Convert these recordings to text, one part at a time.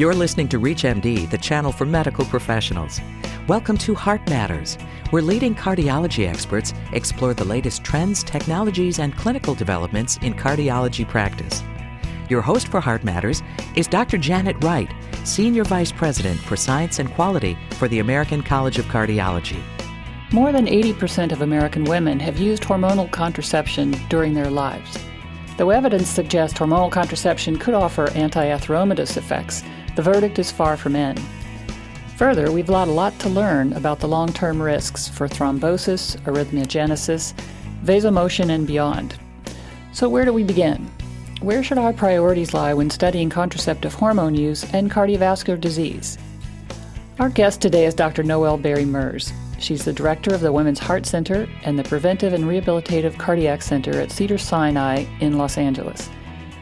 You're listening to ReachMD, the channel for medical professionals. Welcome to Heart Matters, where leading cardiology experts explore the latest trends, technologies, and clinical developments in cardiology practice. Your host for Heart Matters is Dr. Janet Wright, Senior Vice President for Science and Quality for the American College of Cardiology. More than 80% of American women have used hormonal contraception during their lives. Though evidence suggests hormonal contraception could offer anti-atheromatous effects, the verdict is far from in. Further, we've got a lot to learn about the long term risks for thrombosis, arrhythmogenesis, vasomotion, and beyond. So, where do we begin? Where should our priorities lie when studying contraceptive hormone use and cardiovascular disease? Our guest today is Dr. Noel Bairey Merz. She's the director of the Women's Heart Center and the Preventive and Rehabilitative Cardiac Center at Cedars-Sinai in Los Angeles.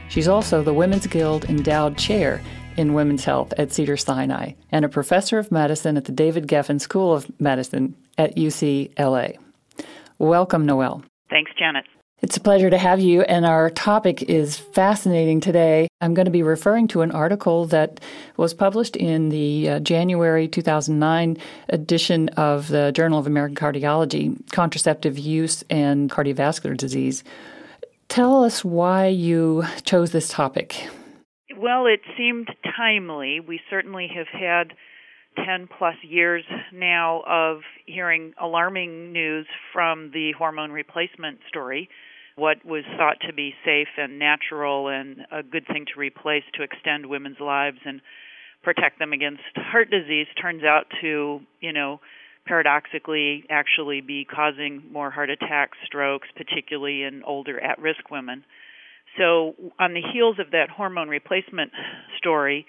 She's also the Women's Guild Endowed Chair in Women's Health at Cedars-Sinai and a professor of medicine at the David Geffen School of Medicine at UCLA. Welcome, Noel. Thanks, Janet. It's a pleasure to have you, and our topic is fascinating today. I'm going to be referring to an article that was published in the uh, January 2009 edition of the Journal of American Cardiology Contraceptive Use and Cardiovascular Disease. Tell us why you chose this topic. Well, it seemed timely. We certainly have had 10 plus years now of hearing alarming news from the hormone replacement story what was thought to be safe and natural and a good thing to replace to extend women's lives and protect them against heart disease turns out to, you know, paradoxically actually be causing more heart attacks, strokes, particularly in older at risk women. So, on the heels of that hormone replacement story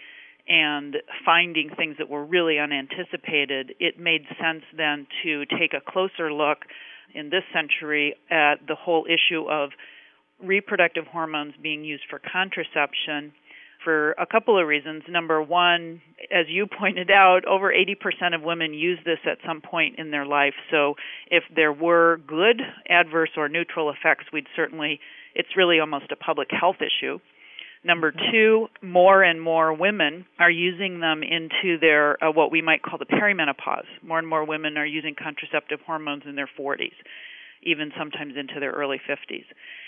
and finding things that were really unanticipated, it made sense then to take a closer look in this century at the whole issue of reproductive hormones being used for contraception for a couple of reasons. Number one, as you pointed out, over 80% of women use this at some point in their life. So if there were good adverse or neutral effects, we'd certainly, it's really almost a public health issue. Number two, more and more women are using them into their uh, what we might call the perimenopause. More and more women are using contraceptive hormones in their 40s, even sometimes into their early 50s.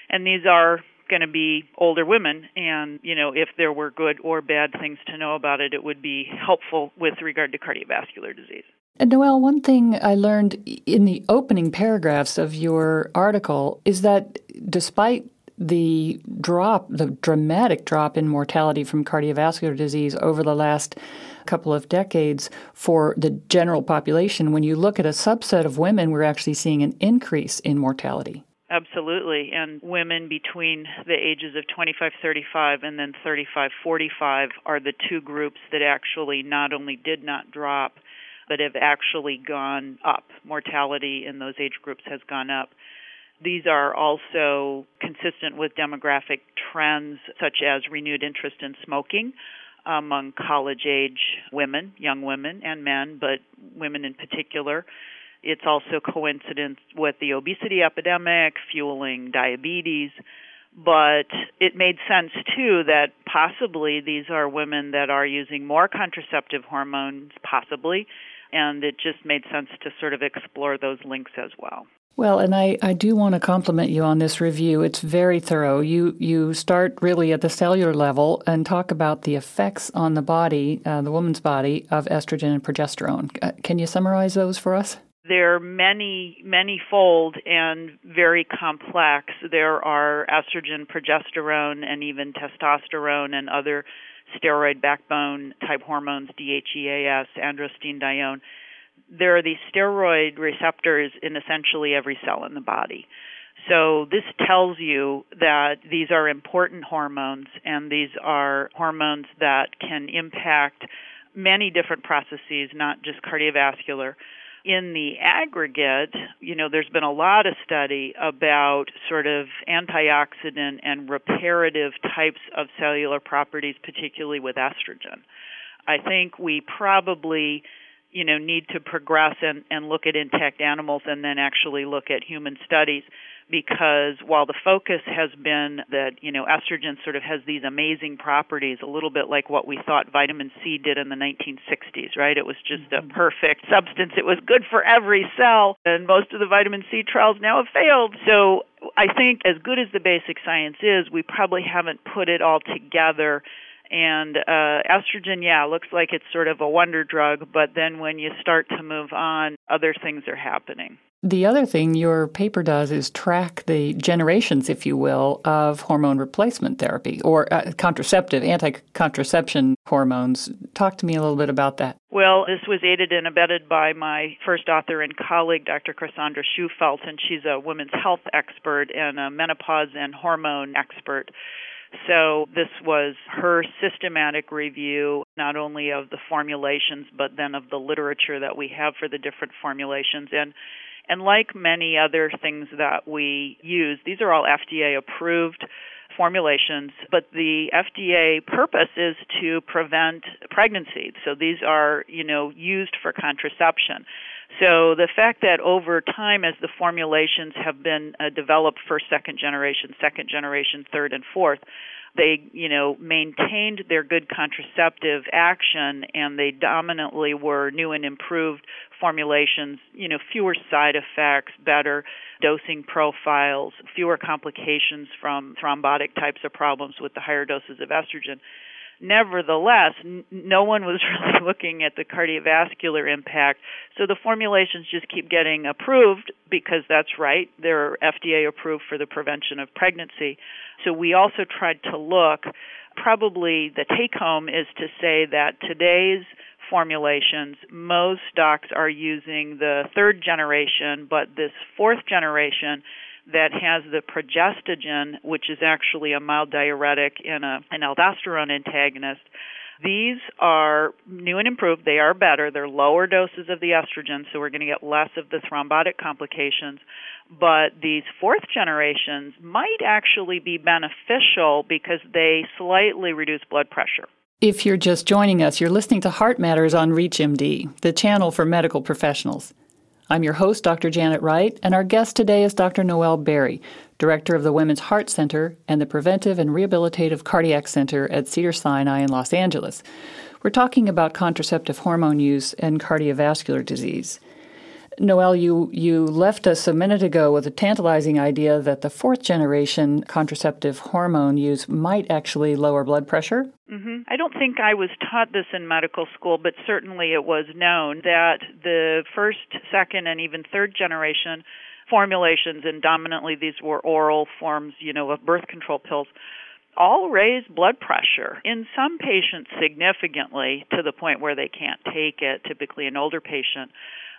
And these are going to be older women and you know if there were good or bad things to know about it it would be helpful with regard to cardiovascular disease and Noel, one thing I learned in the opening paragraphs of your article is that despite the drop, the dramatic drop in mortality from cardiovascular disease over the last couple of decades for the general population, when you look at a subset of women, we're actually seeing an increase in mortality. Absolutely. And women between the ages of 25, 35 and then 35, 45 are the two groups that actually not only did not drop, but have actually gone up. Mortality in those age groups has gone up. These are also consistent with demographic trends such as renewed interest in smoking among college age women, young women and men, but women in particular. It's also coincidence with the obesity epidemic fueling diabetes. But it made sense too that possibly these are women that are using more contraceptive hormones, possibly, and it just made sense to sort of explore those links as well. Well, and I, I do want to compliment you on this review. It's very thorough. You you start really at the cellular level and talk about the effects on the body, uh, the woman's body, of estrogen and progesterone. Uh, can you summarize those for us? They're many, many fold and very complex. There are estrogen, progesterone, and even testosterone and other steroid backbone type hormones, DHEAS, androstenedione there are these steroid receptors in essentially every cell in the body. So this tells you that these are important hormones and these are hormones that can impact many different processes, not just cardiovascular. In the aggregate, you know, there's been a lot of study about sort of antioxidant and reparative types of cellular properties, particularly with estrogen. I think we probably you know need to progress and, and look at intact animals and then actually look at human studies because while the focus has been that, you know, estrogen sort of has these amazing properties, a little bit like what we thought vitamin C did in the 1960s, right? It was just a mm-hmm. perfect substance. It was good for every cell, and most of the vitamin C trials now have failed. So I think as good as the basic science is, we probably haven't put it all together and uh, estrogen, yeah, looks like it's sort of a wonder drug, but then when you start to move on, other things are happening. The other thing your paper does is track the generations, if you will, of hormone replacement therapy or uh, contraceptive, anti contraception hormones. Talk to me a little bit about that. Well, this was aided and abetted by my first author and colleague, Dr. Chrisandra Shufelt, and she's a women's health expert and a menopause and hormone expert. So this was her systematic review, not only of the formulations, but then of the literature that we have for the different formulations. And and like many other things that we use, these are all FDA approved formulations, but the FDA purpose is to prevent pregnancy. So these are, you know, used for contraception. So the fact that over time, as the formulations have been uh, developed for second generation, second generation, third, and fourth, they, you know, maintained their good contraceptive action and they dominantly were new and improved formulations, you know, fewer side effects, better dosing profiles, fewer complications from thrombotic types of problems with the higher doses of estrogen. Nevertheless, n- no one was really looking at the cardiovascular impact. So the formulations just keep getting approved because that's right. They're FDA approved for the prevention of pregnancy. So we also tried to look, probably the take home is to say that today's formulations, most docs are using the third generation, but this fourth generation that has the progestogen, which is actually a mild diuretic and a, an aldosterone antagonist. These are new and improved. They are better. They're lower doses of the estrogen, so we're going to get less of the thrombotic complications but these fourth generations might actually be beneficial because they slightly reduce blood pressure. If you're just joining us, you're listening to Heart Matters on ReachMD, the channel for medical professionals. I'm your host, Dr. Janet Wright, and our guest today is Dr. Noel Bairey, Director of the Women's Heart Center and the Preventive and Rehabilitative Cardiac Center at Cedars-Sinai in Los Angeles. We're talking about contraceptive hormone use and cardiovascular disease. Noel, you, you left us a minute ago with a tantalizing idea that the fourth generation contraceptive hormone use might actually lower blood pressure. Mm-hmm. I don't think I was taught this in medical school, but certainly it was known that the first, second, and even third generation formulations, and dominantly these were oral forms, you know, of birth control pills, all raise blood pressure. In some patients, significantly to the point where they can't take it, typically an older patient.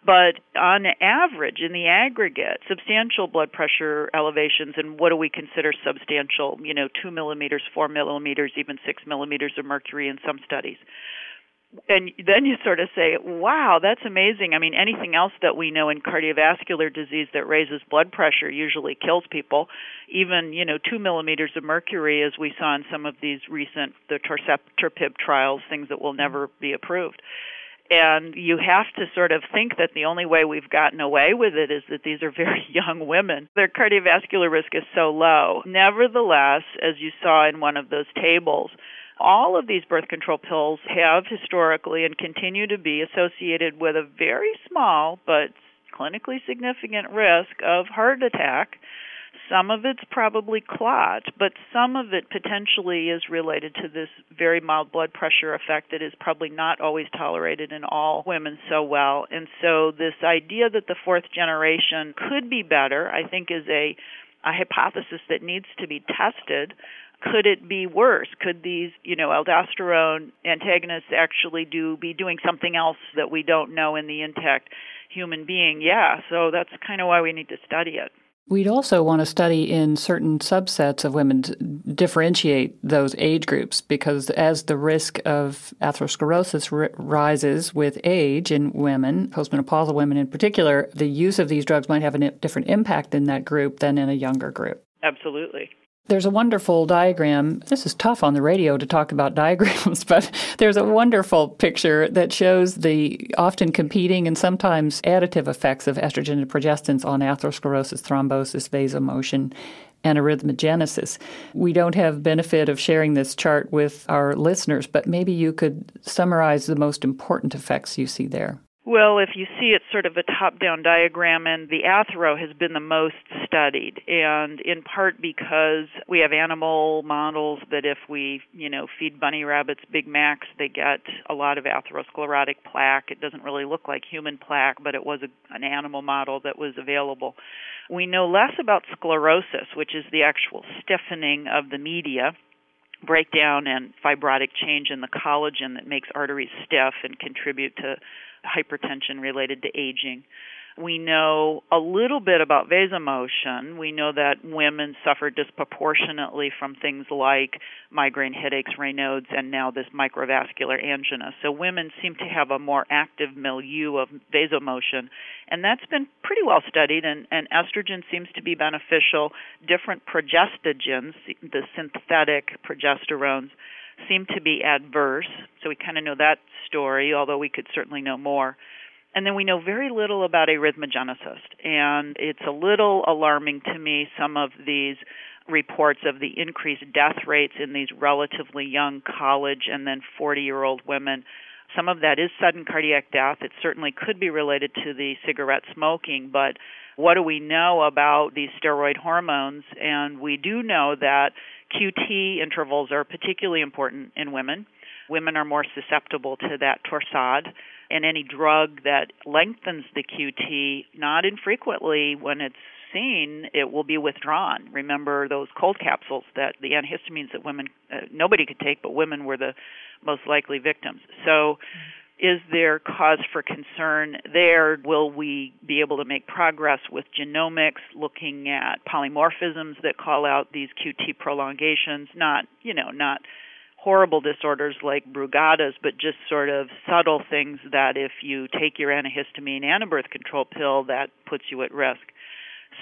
But on average, in the aggregate, substantial blood pressure elevations, and what do we consider substantial? You know, two millimeters, four millimeters, even six millimeters of mercury in some studies. And then you sort of say, wow, that's amazing. I mean, anything else that we know in cardiovascular disease that raises blood pressure usually kills people. Even, you know, two millimeters of mercury, as we saw in some of these recent, the torcetrapib trials, things that will never be approved and you have to sort of think that the only way we've gotten away with it is that these are very young women. Their cardiovascular risk is so low. Nevertheless, as you saw in one of those tables, all of these birth control pills have historically and continue to be associated with a very small but clinically significant risk of heart attack some of it's probably clot, but some of it potentially is related to this very mild blood pressure effect that is probably not always tolerated in all women so well. And so this idea that the fourth generation could be better, I think is a a hypothesis that needs to be tested could it be worse could these you know aldosterone antagonists actually do be doing something else that we don't know in the intact human being yeah so that's kind of why we need to study it We'd also want to study in certain subsets of women to differentiate those age groups because as the risk of atherosclerosis r- rises with age in women, postmenopausal women in particular, the use of these drugs might have a different impact in that group than in a younger group. Absolutely. There's a wonderful diagram. This is tough on the radio to talk about diagrams, but there's a wonderful picture that shows the often competing and sometimes additive effects of estrogen and progestins on atherosclerosis, thrombosis, vasomotion, and arrhythmogenesis. We don't have benefit of sharing this chart with our listeners, but maybe you could summarize the most important effects you see there. Well, if you see it's sort of a top down diagram, and the athero has been the most studied, and in part because we have animal models that if we, you know, feed bunny rabbits Big Macs, they get a lot of atherosclerotic plaque. It doesn't really look like human plaque, but it was a, an animal model that was available. We know less about sclerosis, which is the actual stiffening of the media breakdown and fibrotic change in the collagen that makes arteries stiff and contribute to hypertension related to aging. We know a little bit about vasomotion. We know that women suffer disproportionately from things like migraine headaches, Raynaud's, and now this microvascular angina. So women seem to have a more active milieu of vasomotion, and that's been pretty well studied. And, and estrogen seems to be beneficial. Different progestogens, the synthetic progesterones, seem to be adverse. So we kind of know that story, although we could certainly know more. And then we know very little about arrhythmogenesis. And it's a little alarming to me, some of these reports of the increased death rates in these relatively young college and then 40 year old women. Some of that is sudden cardiac death. It certainly could be related to the cigarette smoking, but what do we know about these steroid hormones? And we do know that QT intervals are particularly important in women. Women are more susceptible to that torsade and any drug that lengthens the QT, not infrequently when it's seen, it will be withdrawn. Remember those cold capsules that the antihistamines that women uh, nobody could take, but women were the most likely victims. So. Is there cause for concern there? Will we be able to make progress with genomics, looking at polymorphisms that call out these QT prolongations? Not, you know, not horrible disorders like Brugadas, but just sort of subtle things that if you take your antihistamine and a birth control pill, that puts you at risk.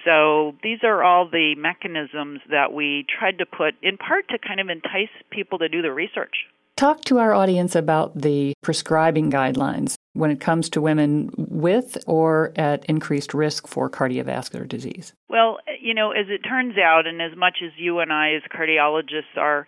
So these are all the mechanisms that we tried to put in part to kind of entice people to do the research. Talk to our audience about the prescribing guidelines when it comes to women with or at increased risk for cardiovascular disease. Well, you know, as it turns out, and as much as you and I as cardiologists are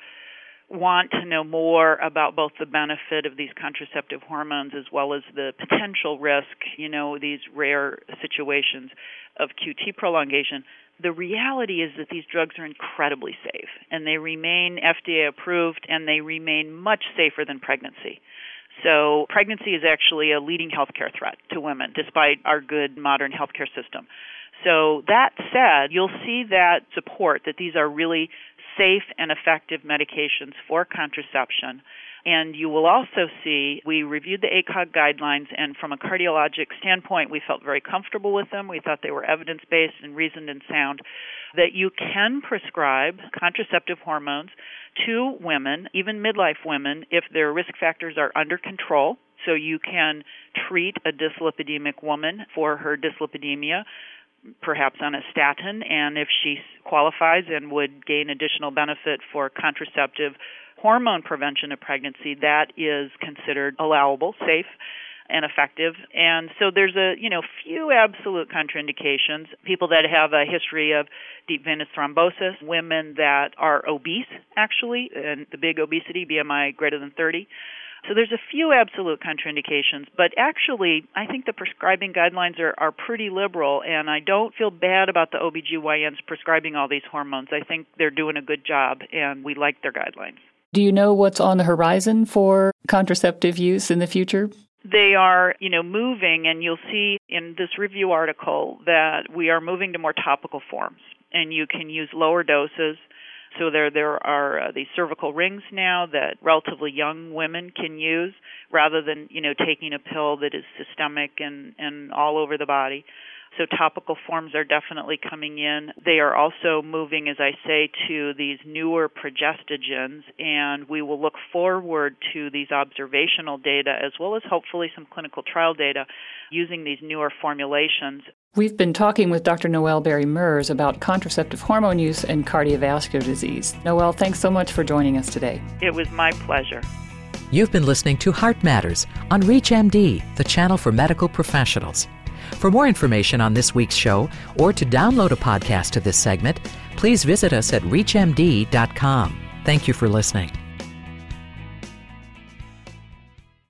want to know more about both the benefit of these contraceptive hormones as well as the potential risk, you know, these rare situations of QT prolongation, the reality is that these drugs are incredibly safe and they remain FDA approved and they remain much safer than pregnancy. So, pregnancy is actually a leading healthcare threat to women despite our good modern healthcare system. So, that said, you'll see that support that these are really safe and effective medications for contraception. And you will also see we reviewed the ACOG guidelines, and from a cardiologic standpoint, we felt very comfortable with them. We thought they were evidence based and reasoned and sound. That you can prescribe contraceptive hormones to women, even midlife women, if their risk factors are under control. So you can treat a dyslipidemic woman for her dyslipidemia perhaps on a statin, and if she qualifies and would gain additional benefit for contraceptive hormone prevention of pregnancy, that is considered allowable, safe, and effective. And so there's a you know few absolute contraindications. People that have a history of deep venous thrombosis, women that are obese actually, and the big obesity, BMI greater than 30 so there's a few absolute contraindications, but actually, I think the prescribing guidelines are, are pretty liberal, and I don't feel bad about the OBGYNs prescribing all these hormones. I think they're doing a good job, and we like their guidelines. Do you know what's on the horizon for contraceptive use in the future? They are, you know, moving, and you'll see in this review article that we are moving to more topical forms, and you can use lower doses so there there are uh, these cervical rings now that relatively young women can use rather than you know taking a pill that is systemic and and all over the body. So topical forms are definitely coming in. They are also moving, as I say, to these newer progestogens, and we will look forward to these observational data as well as hopefully some clinical trial data using these newer formulations. We've been talking with Dr. Noel Bairey Merz about contraceptive hormone use and cardiovascular disease. Noelle, thanks so much for joining us today. It was my pleasure. You've been listening to Heart Matters on ReachMD, the channel for medical professionals. For more information on this week's show or to download a podcast of this segment, please visit us at ReachMD.com. Thank you for listening.